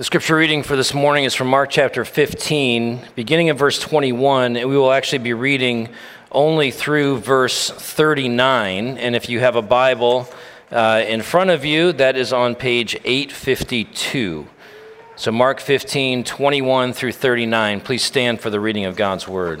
The scripture reading for this morning is from Mark chapter 15, beginning of verse 21, and we will actually be reading only through verse 39. And if you have a Bible uh, in front of you, that is on page 852. So, Mark 15, 21 through 39. Please stand for the reading of God's word.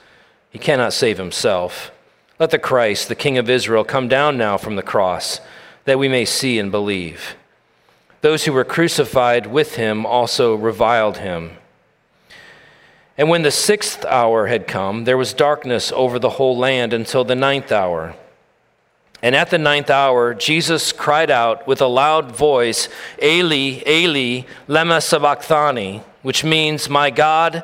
He cannot save himself. Let the Christ, the King of Israel, come down now from the cross, that we may see and believe. Those who were crucified with him also reviled him. And when the sixth hour had come, there was darkness over the whole land until the ninth hour. And at the ninth hour, Jesus cried out with a loud voice, Eli, Eli, lema sabachthani, which means, My God,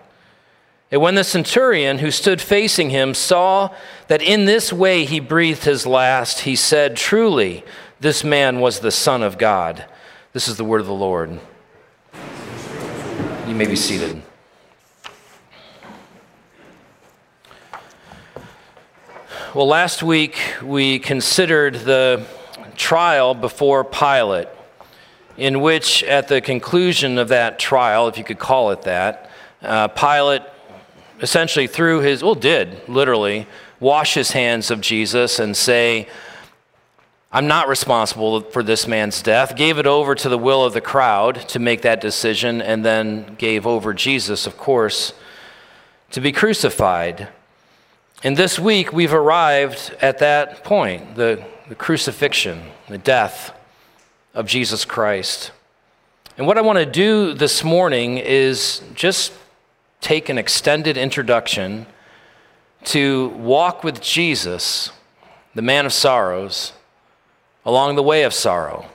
And when the centurion who stood facing him saw that in this way he breathed his last, he said, Truly, this man was the Son of God. This is the word of the Lord. You may be seated. Well, last week we considered the trial before Pilate, in which, at the conclusion of that trial, if you could call it that, uh, Pilate essentially threw his, well, did literally wash his hands of Jesus and say, I'm not responsible for this man's death, gave it over to the will of the crowd to make that decision, and then gave over Jesus, of course, to be crucified. And this week, we've arrived at that point the, the crucifixion, the death of Jesus Christ. And what I want to do this morning is just take an extended introduction to walk with Jesus, the man of sorrows, along the way of sorrow,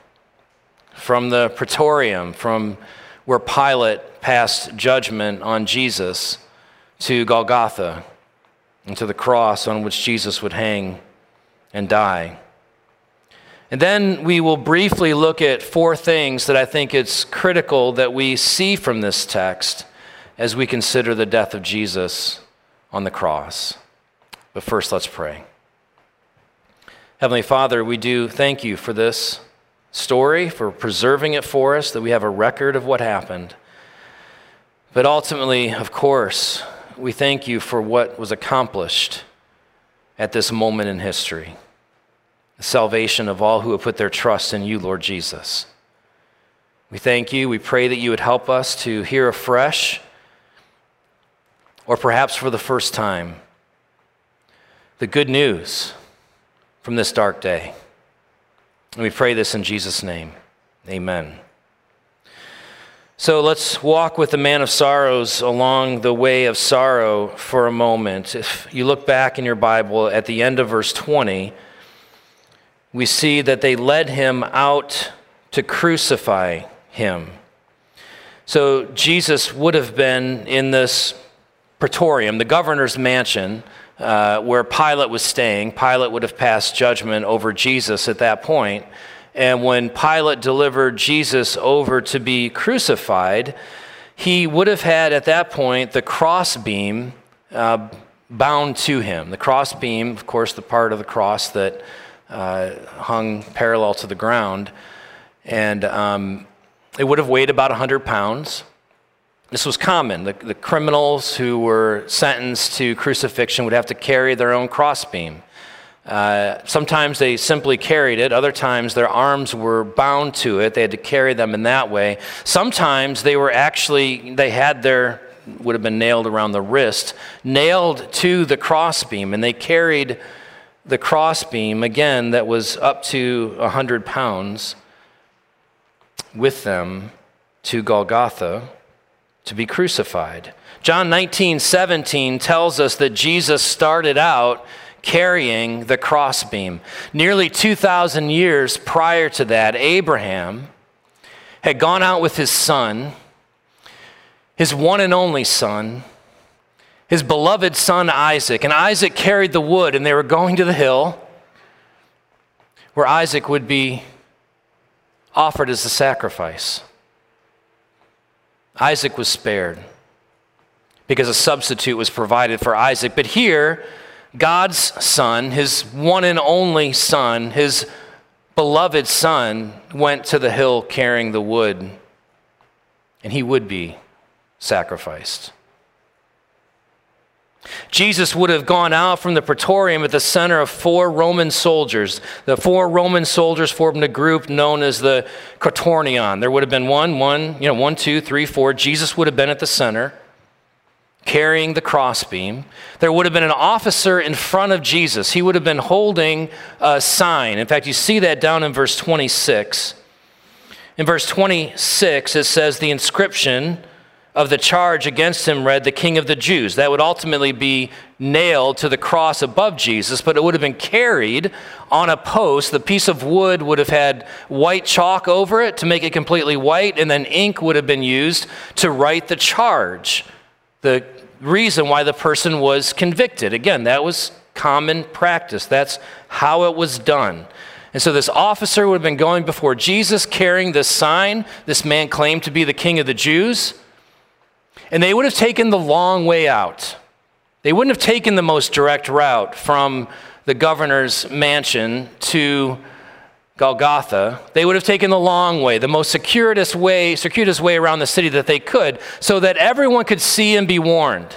from the praetorium, from where Pilate passed judgment on Jesus, to Golgotha, and to the cross on which Jesus would hang and die. And then we will briefly look at four things that I think it's critical that we see from this text as we consider the death of Jesus on the cross. But first, let's pray. Heavenly Father, we do thank you for this story, for preserving it for us, that we have a record of what happened. But ultimately, of course, we thank you for what was accomplished at this moment in history the salvation of all who have put their trust in you, Lord Jesus. We thank you. We pray that you would help us to hear afresh or perhaps for the first time, the good news from this dark day. And we pray this in Jesus' name. Amen. So let's walk with the man of sorrows along the way of sorrow for a moment. If you look back in your Bible at the end of verse 20, we see that they led him out to crucify him. So Jesus would have been in this praetorium, the governor's mansion, uh, where Pilate was staying. Pilate would have passed judgment over Jesus at that point. And when Pilate delivered Jesus over to be crucified, he would have had at that point the crossbeam uh, bound to him. The crossbeam, of course, the part of the cross that uh, hung parallel to the ground. And um, it would have weighed about 100 pounds. This was common. The, the, criminals who were sentenced to crucifixion would have to carry their own crossbeam. Uh, sometimes they simply carried it, other times their arms were bound to it. They had to carry them in that way. Sometimes they were actually, they had their, would have been nailed around the wrist, nailed to the crossbeam, and they carried the crossbeam, again, that was up to 100 pounds, with them to Golgotha to be crucified. John 19, 17 tells us that Jesus started out carrying the crossbeam. Nearly 2,000 years prior to that, Abraham had gone out with his son, his one and only son, his beloved son Isaac. And Isaac carried the wood, and they were going to the hill where Isaac would be offered as a sacrifice. Isaac was spared because a substitute was provided for Isaac. But here, God's son, his one and only son, his beloved son, went to the hill carrying the wood, and he would be sacrificed. Jesus would have gone out from the praetorium at the center of four Roman soldiers. The four Roman soldiers formed a group known as the Quaternion. There would have been one, one, you know, one, two, three, four. Jesus would have been at the center carrying the crossbeam. There would have been an officer in front of Jesus. He would have been holding a sign. In fact, you see that down in verse 26. In verse 26, it says the inscription of the charge against him read, the King of the Jews. That would ultimately be nailed to the cross above Jesus, but it would have been carried on a post. The piece of wood would have had white chalk over it to make it completely white, and then ink would have been used to write the charge. The reason why the person was convicted. Again, that was common practice. That's how it was done. And so this officer would have been going before Jesus carrying this sign. This man claimed to be the king of the Jews. And they would have taken the long way out. They wouldn't have taken the most direct route from the governor's mansion to Golgotha, they would have taken the long way, the most circuitous way, circuitous way around the city that they could, so that everyone could see and be warned.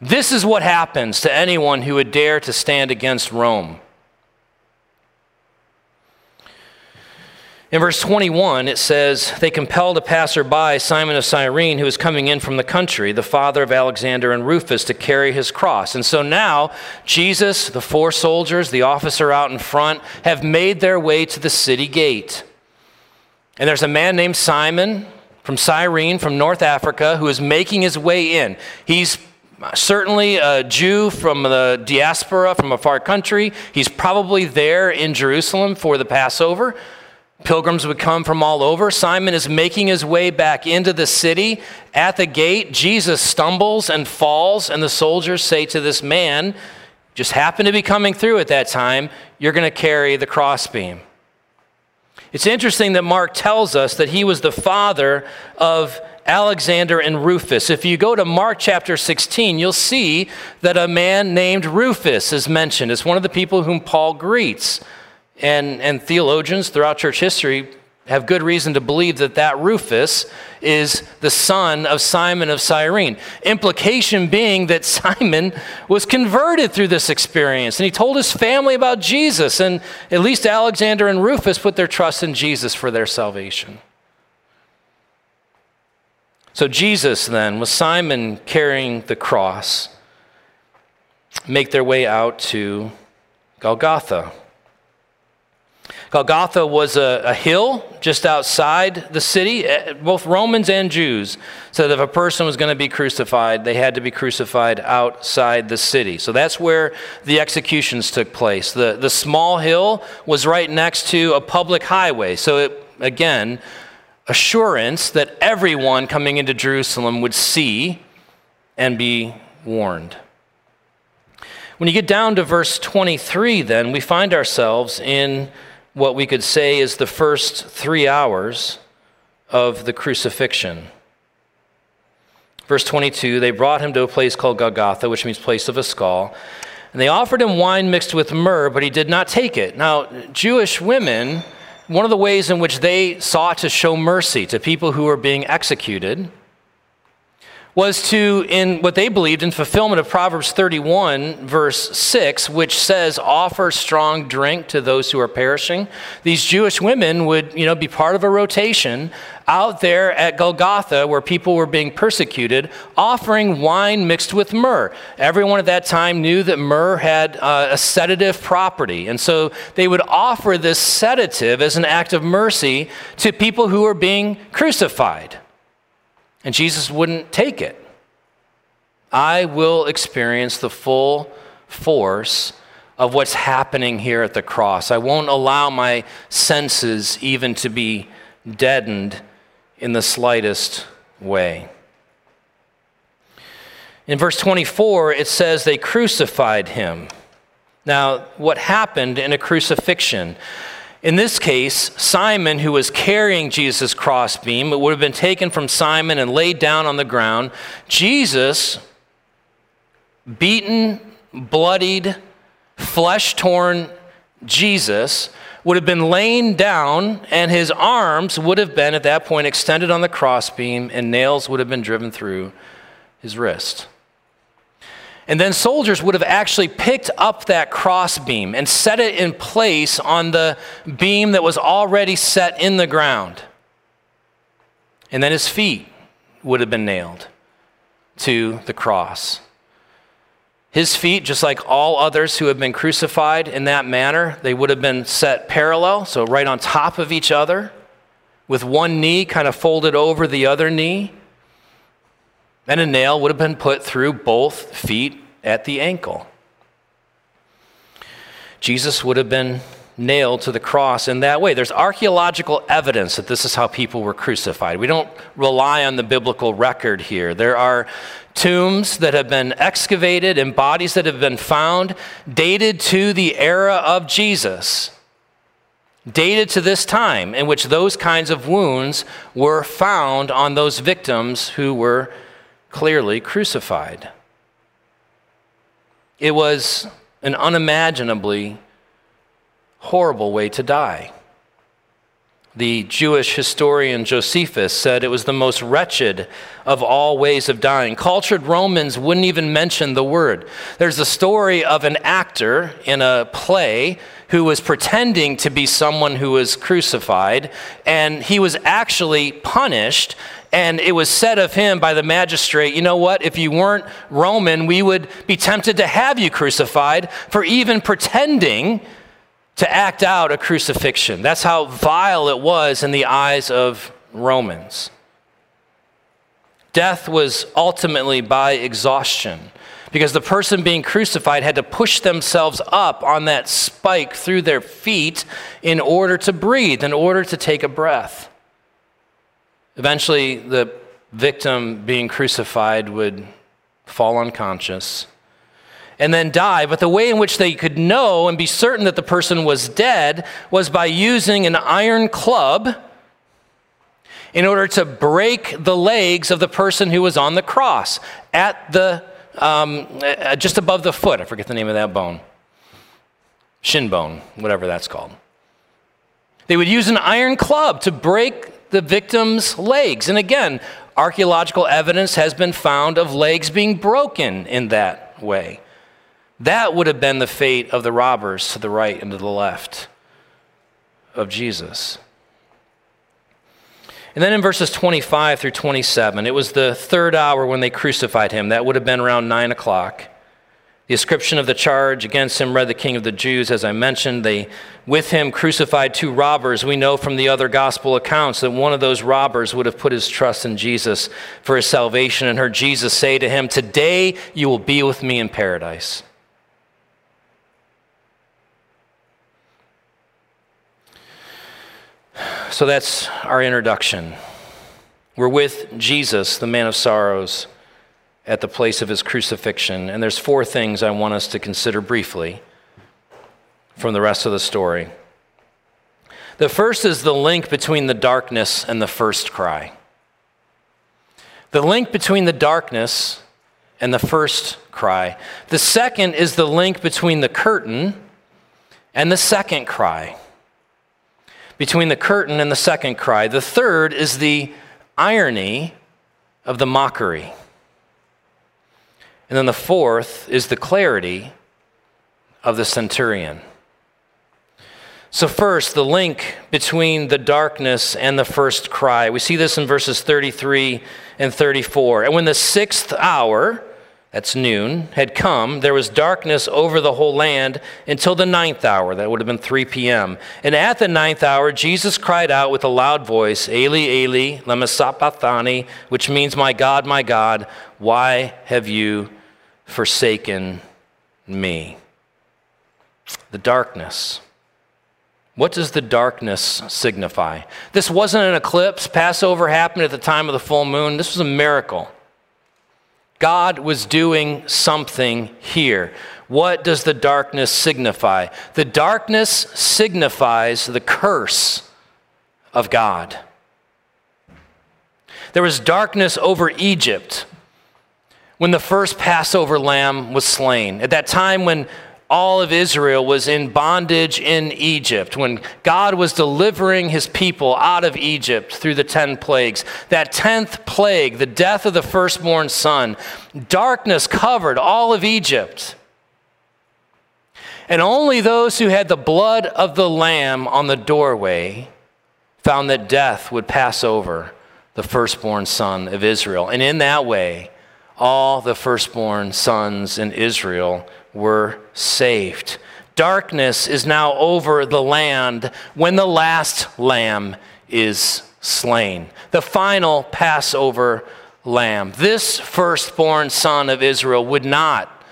This is what happens to anyone who would dare to stand against Rome. In verse 21, it says, They compelled a passerby, Simon of Cyrene, who was coming in from the country, the father of Alexander and Rufus, to carry his cross. And so now, Jesus, the four soldiers, the officer out in front, have made their way to the city gate. And there's a man named Simon from Cyrene, from North Africa, who is making his way in. He's certainly a Jew from the diaspora, from a far country. He's probably there in Jerusalem for the Passover. Pilgrims would come from all over. Simon is making his way back into the city. At the gate, Jesus stumbles and falls, and the soldiers say to this man, just happened to be coming through at that time, you're going to carry the crossbeam. It's interesting that Mark tells us that he was the father of Alexander and Rufus. If you go to Mark chapter 16, you'll see that a man named Rufus is mentioned as one of the people whom Paul greets. And, and theologians throughout church history have good reason to believe that that Rufus is the son of Simon of Cyrene. Implication being that Simon was converted through this experience and he told his family about Jesus. And at least Alexander and Rufus put their trust in Jesus for their salvation. So, Jesus then, with Simon carrying the cross, make their way out to Golgotha. Golgotha was a, a, hill just outside the city. Eh, both Romans and Jews said if a person was going to be crucified, they had to be crucified outside the city. So that's where the executions took place. The, the small hill was right next to a public highway. So, it, again, assurance that everyone coming into Jerusalem would see and be warned. When you get down to verse 23, then, we find ourselves in what we could say is the first three hours of the crucifixion. Verse 22 they brought him to a place called Golgotha, which means place of a skull. And they offered him wine mixed with myrrh, but he did not take it. Now, Jewish women, one of the ways in which they sought to show mercy to people who were being executed was to, in what they believed, in fulfillment of Proverbs 31, verse 6, which says, offer strong drink to those who are perishing. These Jewish women would, you know, be part of a rotation out there at Golgotha where people were being persecuted, offering wine mixed with myrrh. Everyone at that time knew that myrrh had uh, a sedative property. And so they would offer this sedative as an act of mercy to people who were being crucified. And Jesus wouldn't take it. I will experience the full force of what's happening here at the cross. I won't allow my senses even to be deadened in the slightest way. In verse 24, it says they crucified him. Now, what happened in a crucifixion? In this case, Simon, who was carrying Jesus' crossbeam, it would have been taken from Simon and laid down on the ground. Jesus, beaten, bloodied, flesh torn Jesus, would have been laying down, and his arms would have been at that point extended on the crossbeam, and nails would have been driven through his wrist. And then soldiers would have actually picked up that crossbeam and set it in place on the beam that was already set in the ground. And then his feet would have been nailed to the cross. His feet, just like all others who have been crucified in that manner, they would have been set parallel, so right on top of each other, with one knee kind of folded over the other knee. And a nail would have been put through both feet at the ankle. Jesus would have been nailed to the cross in that way. There's archaeological evidence that this is how people were crucified. We don't rely on the biblical record here. There are tombs that have been excavated and bodies that have been found dated to the era of Jesus, dated to this time in which those kinds of wounds were found on those victims who were clearly crucified. It was an unimaginably horrible way to die. The Jewish historian Josephus said it was the most wretched of all ways of dying. Cultured Romans wouldn't even mention the word. There's a story of an actor in a play who was pretending to be someone who was crucified, and he was actually punished and it was said of him by the magistrate, you know what? If you weren't Roman, we would be tempted to have you crucified for even pretending to act out a crucifixion. That's how vile it was in the eyes of Romans. Death was ultimately by exhaustion because the person being crucified had to push themselves up on that spike through their feet in order to breathe, in order to take a breath. Eventually, the victim being crucified would fall unconscious and then die. But the way in which they could know and be certain that the person was dead was by using an iron club in order to break the legs of the person who was on the cross at the um, uh, just above the foot. I forget the name of that bone. Shin bone, whatever that's called. They would use an iron club to break the victim's legs. And again, archaeological evidence has been found of legs being broken in that way. That would have been the fate of the robbers to the right and to the left of Jesus. And then in verses 25 through 27, it was the third hour when they crucified him. That would have been around 9 o'clock. The ascription of the charge against him read the king of the Jews, as I mentioned. They with him crucified two robbers. We know from the other gospel accounts that one of those robbers would have put his trust in Jesus for his salvation and heard Jesus say to him, Today you will be with me in paradise. So that's our introduction. We're with Jesus, the man of sorrows at the place of his crucifixion. And there's four things I want us to consider briefly from the rest of the story. The first is the link between the darkness and the first cry. The link between the darkness and the first cry. The second is the link between the curtain and the second cry. Between the curtain and the second cry. The third is the irony of the mockery. And then the fourth is the clarity of the centurion. So, first, the link between the darkness and the first cry. We see this in verses 33 and 34. And when the sixth hour, that's noon, had come, there was darkness over the whole land until the ninth hour. That would have been 3 p.m. And at the ninth hour, Jesus cried out with a loud voice, Eli, Eli, lema sabachthani, which means, My God, my God, why have you forsaken me? The darkness. What does the darkness signify? This wasn't an eclipse. Passover happened at the time of the full moon. This was a miracle. God was doing something here. What does the darkness signify? The darkness signifies the curse of God. There was darkness over Egypt when the first Passover lamb was slain. At that time when all of Israel was in bondage in Egypt, when God was delivering his people out of Egypt through the 10 plagues, that 10th plague, the death of the firstborn son, darkness covered all of Egypt. And only those who had the blood of the Lamb on the doorway found that death would pass over the firstborn son of Israel. And in that way, all the firstborn sons in Israel were saved. Darkness is now over the land when the last lamb is slain. The final Passover lamb. This firstborn son of Israel would not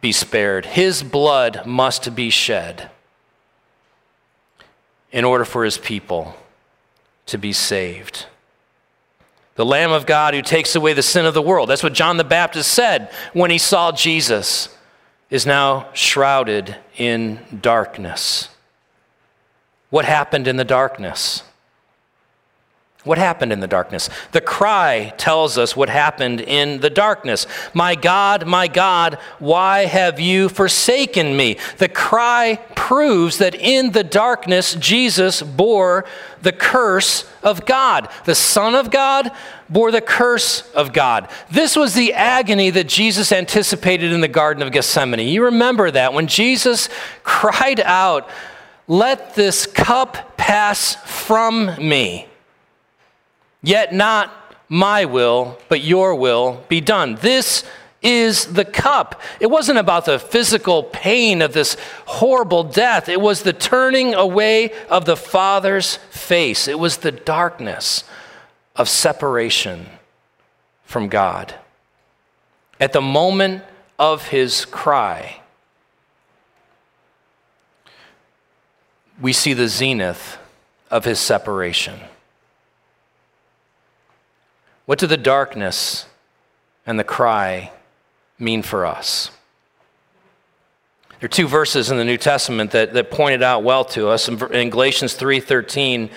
be spared. His blood must be shed in order for his people to be saved. The Lamb of God who takes away the sin of the world. That's what John the Baptist said when he saw Jesus is now shrouded in darkness. What happened in the darkness? What happened in the darkness? The cry tells us what happened in the darkness. My God, my God, why have you forsaken me? The cry proves that in the darkness, Jesus bore the curse of God. The Son of God bore the curse of God. This was the agony that Jesus anticipated in the Garden of Gethsemane. You remember that when Jesus cried out, Let this cup pass from me, yet not my will, but your will be done. This is the cup. It wasn't about the physical pain of this horrible death, it was the turning away of the Father's face, it was the darkness of separation from God. At the moment of his cry, we see the zenith of his separation. What do the darkness and the cry mean for us? There are two verses in the New Testament that, that point it out well to us. In, in Galatians 3:13,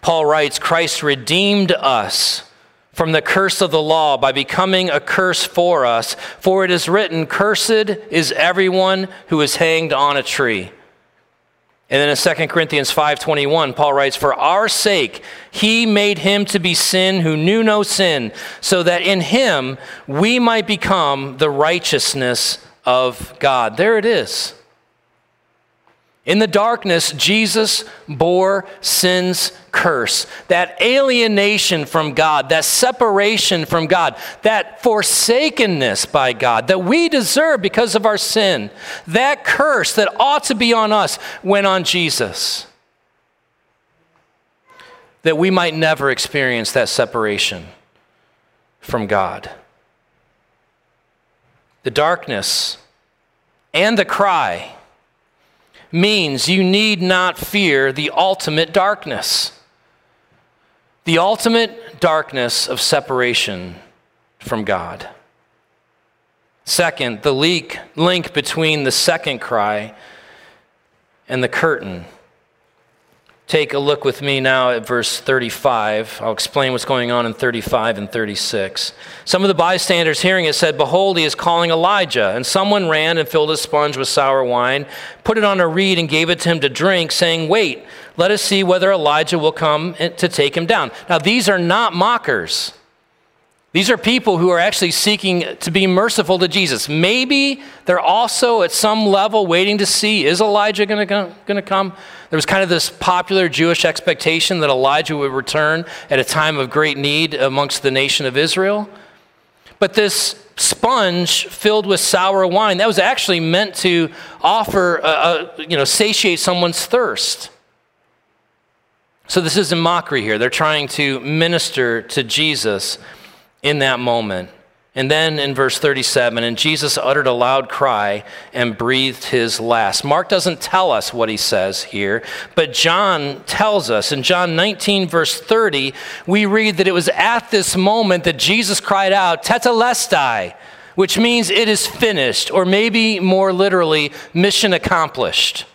Paul writes, Christ redeemed us from the curse of the law by becoming a curse for us. For it is written, Cursed is everyone who is hanged on a tree. And then in 2 Corinthians 5:21, Paul writes, "For our sake he made him to be sin who knew no sin, so that in him we might become the righteousness of God." There it is. In the darkness, Jesus bore sin's curse, that alienation from God, that separation from God, that forsakenness by God that we deserve because of our sin. That curse that ought to be on us went on Jesus. That we might never experience that separation from God. The darkness and the cry means you need not fear the ultimate darkness. The ultimate darkness of separation from God. Second, the leak, link between the second cry and the curtain. Take a look with me now at verse 35. I'll explain what's going on in 35 and 36. Some of the bystanders hearing it said, Behold, he is calling Elijah. And someone ran and filled a sponge with sour wine, put it on a reed, and gave it to him to drink, saying, Wait, let us see whether Elijah will come to take him down. Now, these are not mockers. These are people who are actually seeking to be merciful to Jesus. Maybe they're also at some level waiting to see is Elijah going to come? There was kind of this popular Jewish expectation that Elijah would return at a time of great need amongst the nation of Israel. But this sponge filled with sour wine, that was actually meant to offer, a, a, you know, satiate someone's thirst. So this isn't mockery here. They're trying to minister to Jesus in that moment. And then in verse 37, and Jesus uttered a loud cry and breathed his last. Mark doesn't tell us what he says here, but John tells us. In John 19, verse 30, we read that it was at this moment that Jesus cried out, Tetelestai, which means it is finished, or maybe more literally, mission accomplished.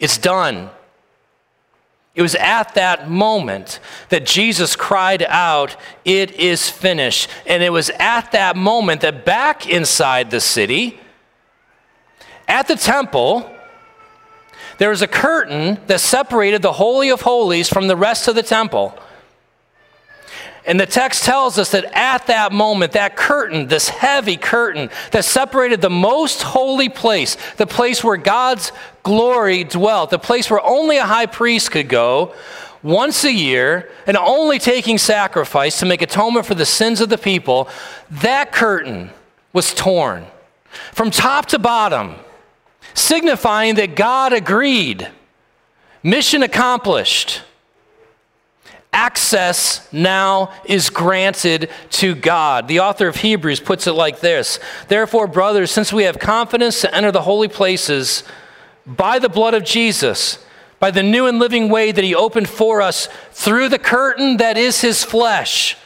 It's done. It was at that moment that Jesus cried out, It is finished. And it was at that moment that back inside the city, at the temple, there was a curtain that separated the Holy of Holies from the rest of the temple. And the text tells us that at that moment, that curtain, this heavy curtain that separated the most holy place, the place where God's glory dwelt, the place where only a high priest could go once a year and only taking sacrifice to make atonement for the sins of the people, that curtain was torn from top to bottom, signifying that God agreed. Mission accomplished access now is granted to God. The author of Hebrews puts it like this Therefore, brothers, since we have confidence to enter the holy places by the blood of Jesus, by the new and living way that he opened for us through the curtain that is his flesh,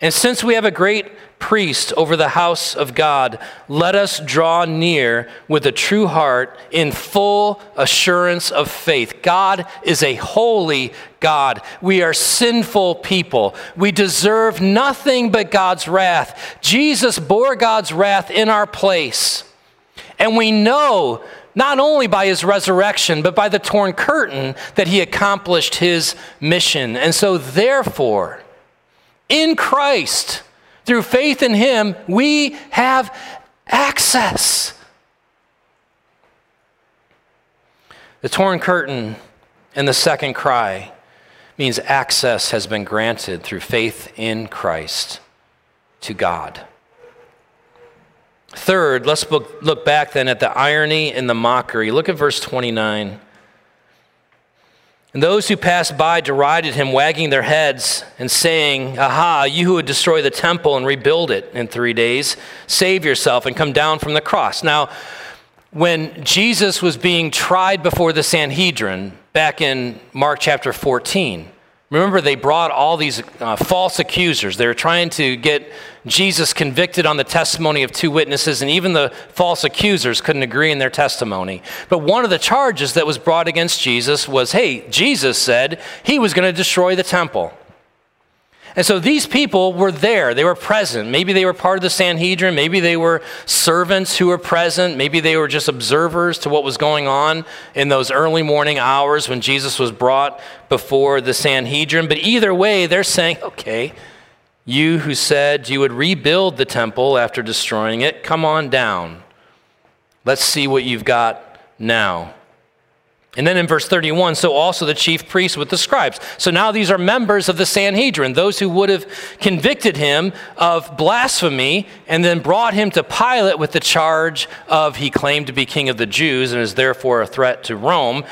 and since we have a great priest over the house of God, let us draw near with a true heart in full assurance of faith. God is a holy God. We are sinful people. We deserve nothing but God's wrath. Jesus bore God's wrath in our place. And we know not only by his resurrection, but by the torn curtain that he accomplished his mission. And so, therefore, in Christ, through faith in Him, we have access. The torn curtain and the second cry means access has been granted through faith in Christ to God. Third, let's look back then at the irony and the mockery. Look at verse 29. And those who passed by derided him, wagging their heads and saying, Aha, you who would destroy the temple and rebuild it in three days, save yourself and come down from the cross. Now, when Jesus was being tried before the Sanhedrin back in Mark chapter 14, Remember, they brought all these uh, false accusers. They were trying to get Jesus convicted on the testimony of two witnesses, and even the false accusers couldn't agree in their testimony. But one of the charges that was brought against Jesus was hey, Jesus said he was going to destroy the temple. And so these people were there, they were present. Maybe they were part of the Sanhedrin, maybe they were servants who were present, maybe they were just observers to what was going on in those early morning hours when Jesus was brought before the Sanhedrin. But either way, they're saying, okay, you who said you would rebuild the temple after destroying it, come on down. Let's see what you've got now. And then in verse 31, so also the chief priests with the scribes. So now these are members of the Sanhedrin, those who would have convicted him of blasphemy and then brought him to Pilate with the charge of he claimed to be king of the Jews and is therefore a threat to Rome.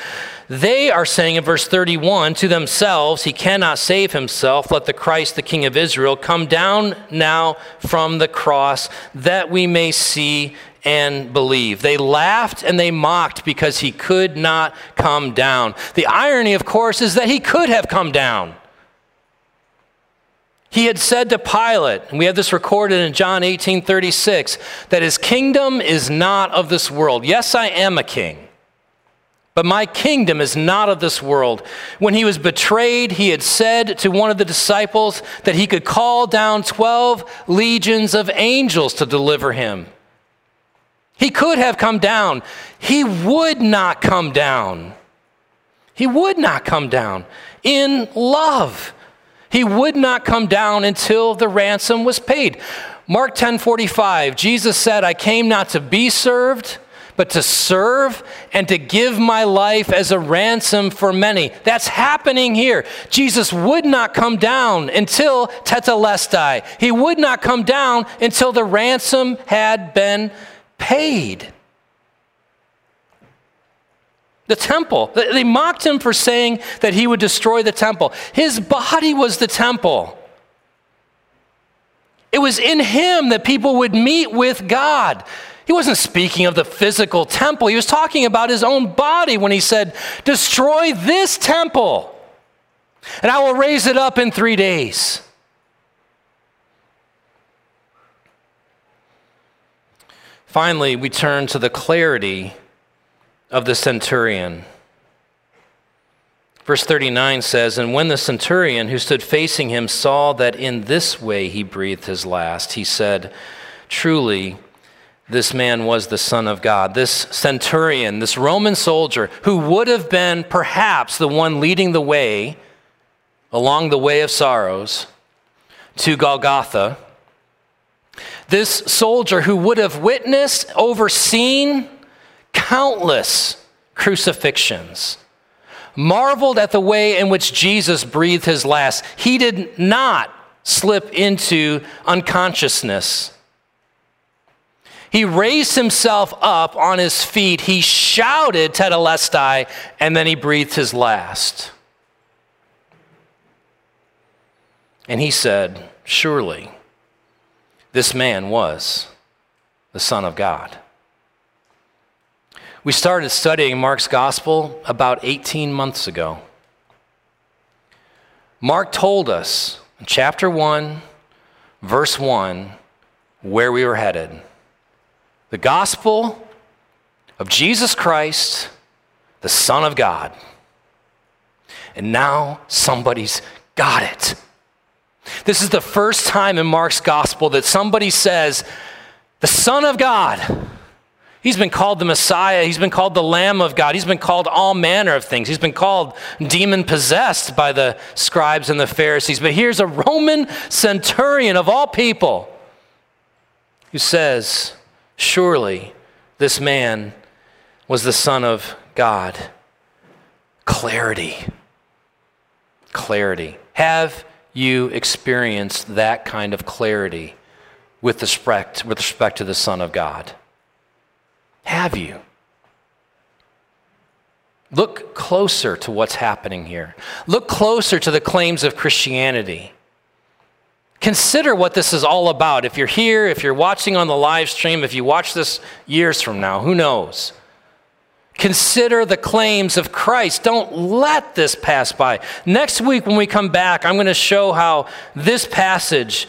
They are saying in verse 31 to themselves, He cannot save himself. Let the Christ, the King of Israel, come down now from the cross that we may see and believe. They laughed and they mocked because he could not come down. The irony, of course, is that he could have come down. He had said to Pilate, and we have this recorded in John 18 36, that his kingdom is not of this world. Yes, I am a king, but my kingdom is not of this world. When he was betrayed, he had said to one of the disciples that he could call down 12 legions of angels to deliver him. He could have come down. He would not come down. He would not come down in love. He would not come down until the ransom was paid. Mark 10:45 Jesus said, "I came not to be served, but to serve and to give my life as a ransom for many. That's happening here. Jesus would not come down until tetelestai. He would not come down until the ransom had been paid. The temple. They mocked him for saying that he would destroy the temple. His body was the temple. It was in him that people would meet with God. He wasn't speaking of the physical temple. He was talking about his own body when he said, Destroy this temple, and I will raise it up in three days. Finally, we turn to the clarity of the centurion. Verse 39 says, And when the centurion who stood facing him saw that in this way he breathed his last, he said, Truly, this man was the Son of God. This centurion, this Roman soldier, who would have been perhaps the one leading the way along the way of sorrows to Golgotha, this soldier who would have witnessed, overseen countless crucifixions, marveled at the way in which Jesus breathed his last. He did not slip into unconsciousness he raised himself up on his feet. He shouted Tetelestai, and then he breathed his last. And he said, Surely this man was the Son of God. We started studying Mark's gospel about 18 months ago. Mark told us in chapter 1, verse 1, where we were headed the gospel of Jesus Christ, the Son of God. And now somebody's got it. This is the first time in Mark's gospel that somebody says, the Son of God. He's been called the Messiah. He's been called the Lamb of God. He's been called all manner of things. He's been called demon possessed by the scribes and the Pharisees. But here's a Roman centurion of all people who says, Surely this man was the Son of God. Clarity. Clarity. Have you experience that kind of clarity with respect, with respect to the Son of God? Have you? Look closer to what's happening here. Look closer to the claims of Christianity. Consider what this is all about. If you're here, if you're watching on the live stream, if you watch this years from now, who knows? Consider the claims of Christ. Don't let this pass by. Next week, when we come back, I'm going to show how this passage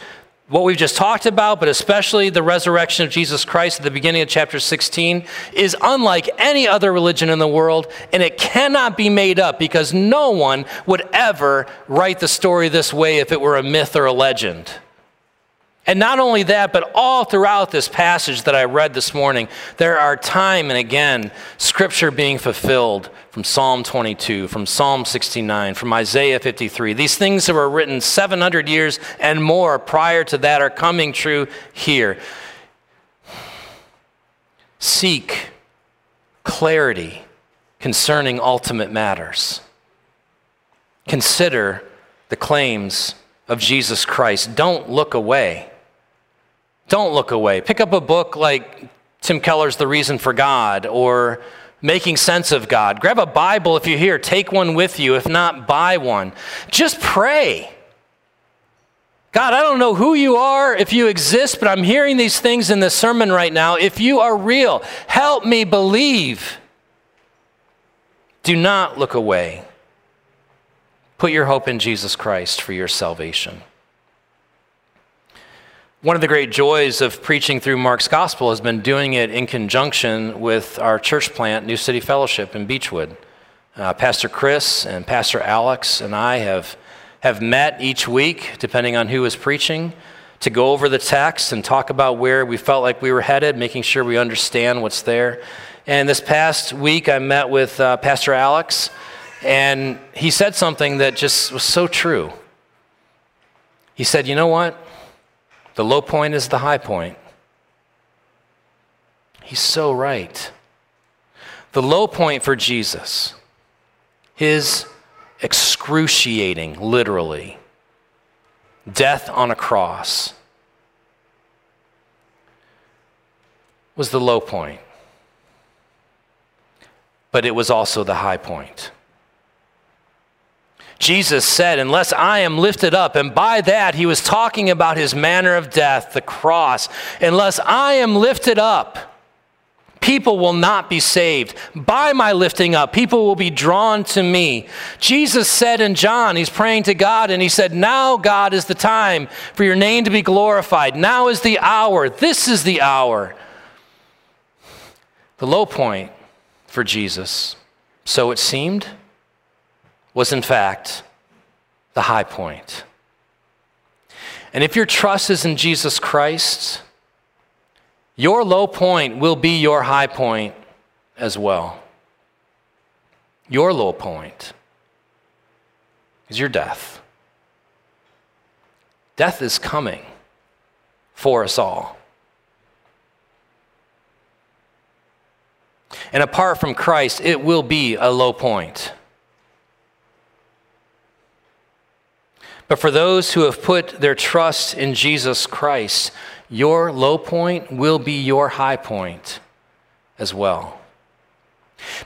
what we've just talked about, but especially the resurrection of Jesus Christ at the beginning of chapter 16, is unlike any other religion in the world, and it cannot be made up because no one would ever write the story this way if it were a myth or a legend. And not only that, but all throughout this passage that I read this morning, there are time and again scripture being fulfilled from Psalm 22, from Psalm 69, from Isaiah 53. These things that were written 700 years and more prior to that are coming true here. Seek clarity concerning ultimate matters. Consider the claims of Jesus Christ. Don't look away. Don't look away. Pick up a book like Tim Keller's The Reason for God or Making Sense of God. Grab a Bible if you're here. Take one with you. If not, buy one. Just pray. God, I don't know who you are, if you exist, but I'm hearing these things in this sermon right now. If you are real, help me believe. Do not look away. Put your hope in Jesus Christ for your salvation. One of the great joys of preaching through Mark's gospel has been doing it in conjunction with our church plant, New City Fellowship in Beechwood. Uh, Pastor Chris and Pastor Alex and I have, have met each week, depending on who is preaching, to go over the text and talk about where we felt like we were headed, making sure we understand what's there. And this past week, I met with uh, Pastor Alex, and he said something that just was so true. He said, You know what? The low point is the high point. He's so right. The low point for Jesus, his excruciating, literally, death on a cross, was the low point. But it was also the high point. Jesus said, Unless I am lifted up, and by that he was talking about his manner of death, the cross. Unless I am lifted up, people will not be saved. By my lifting up, people will be drawn to me. Jesus said in John, he's praying to God, and he said, Now, God, is the time for your name to be glorified. Now is the hour. This is the hour. The low point for Jesus, so it seemed was in fact the high point. And if your trust is in Jesus Christ, your low point will be your high point as well. Your low point is your death. Death is coming for us all. And apart from Christ, it will be a low point. But for those who have put their trust in Jesus Christ, your low point will be your high point as well.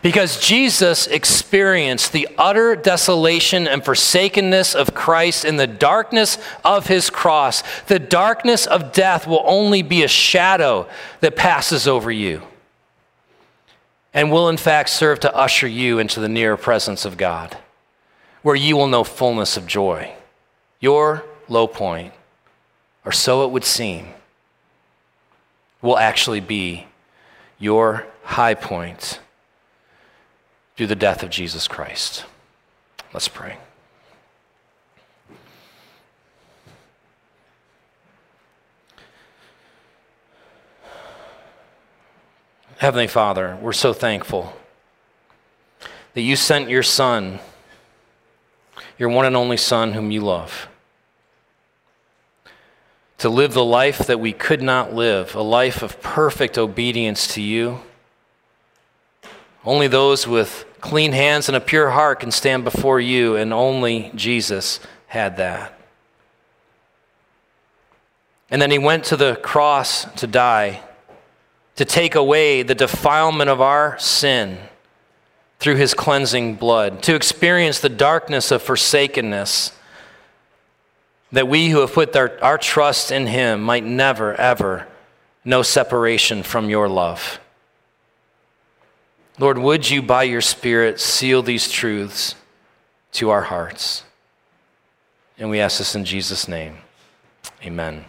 Because Jesus experienced the utter desolation and forsakenness of Christ in the darkness of his cross. The darkness of death will only be a shadow that passes over you and will, in fact, serve to usher you into the near presence of God, where you will know fullness of joy your low point, or so it would seem, will actually be your high point through the death of Jesus Christ. Let's pray. Heavenly Father, we're so thankful that you sent your Son, your one and only Son, whom you love to live the life that we could not live, a life of perfect obedience to you. Only those with clean hands and a pure heart can stand before you, and only Jesus had that. And then he went to the cross to die, to take away the defilement of our sin through his cleansing blood, to experience the darkness of forsakenness that we who have put our, our trust in him might never, ever know separation from your love. Lord, would you, by your Spirit, seal these truths to our hearts? And we ask this in Jesus' name. Amen.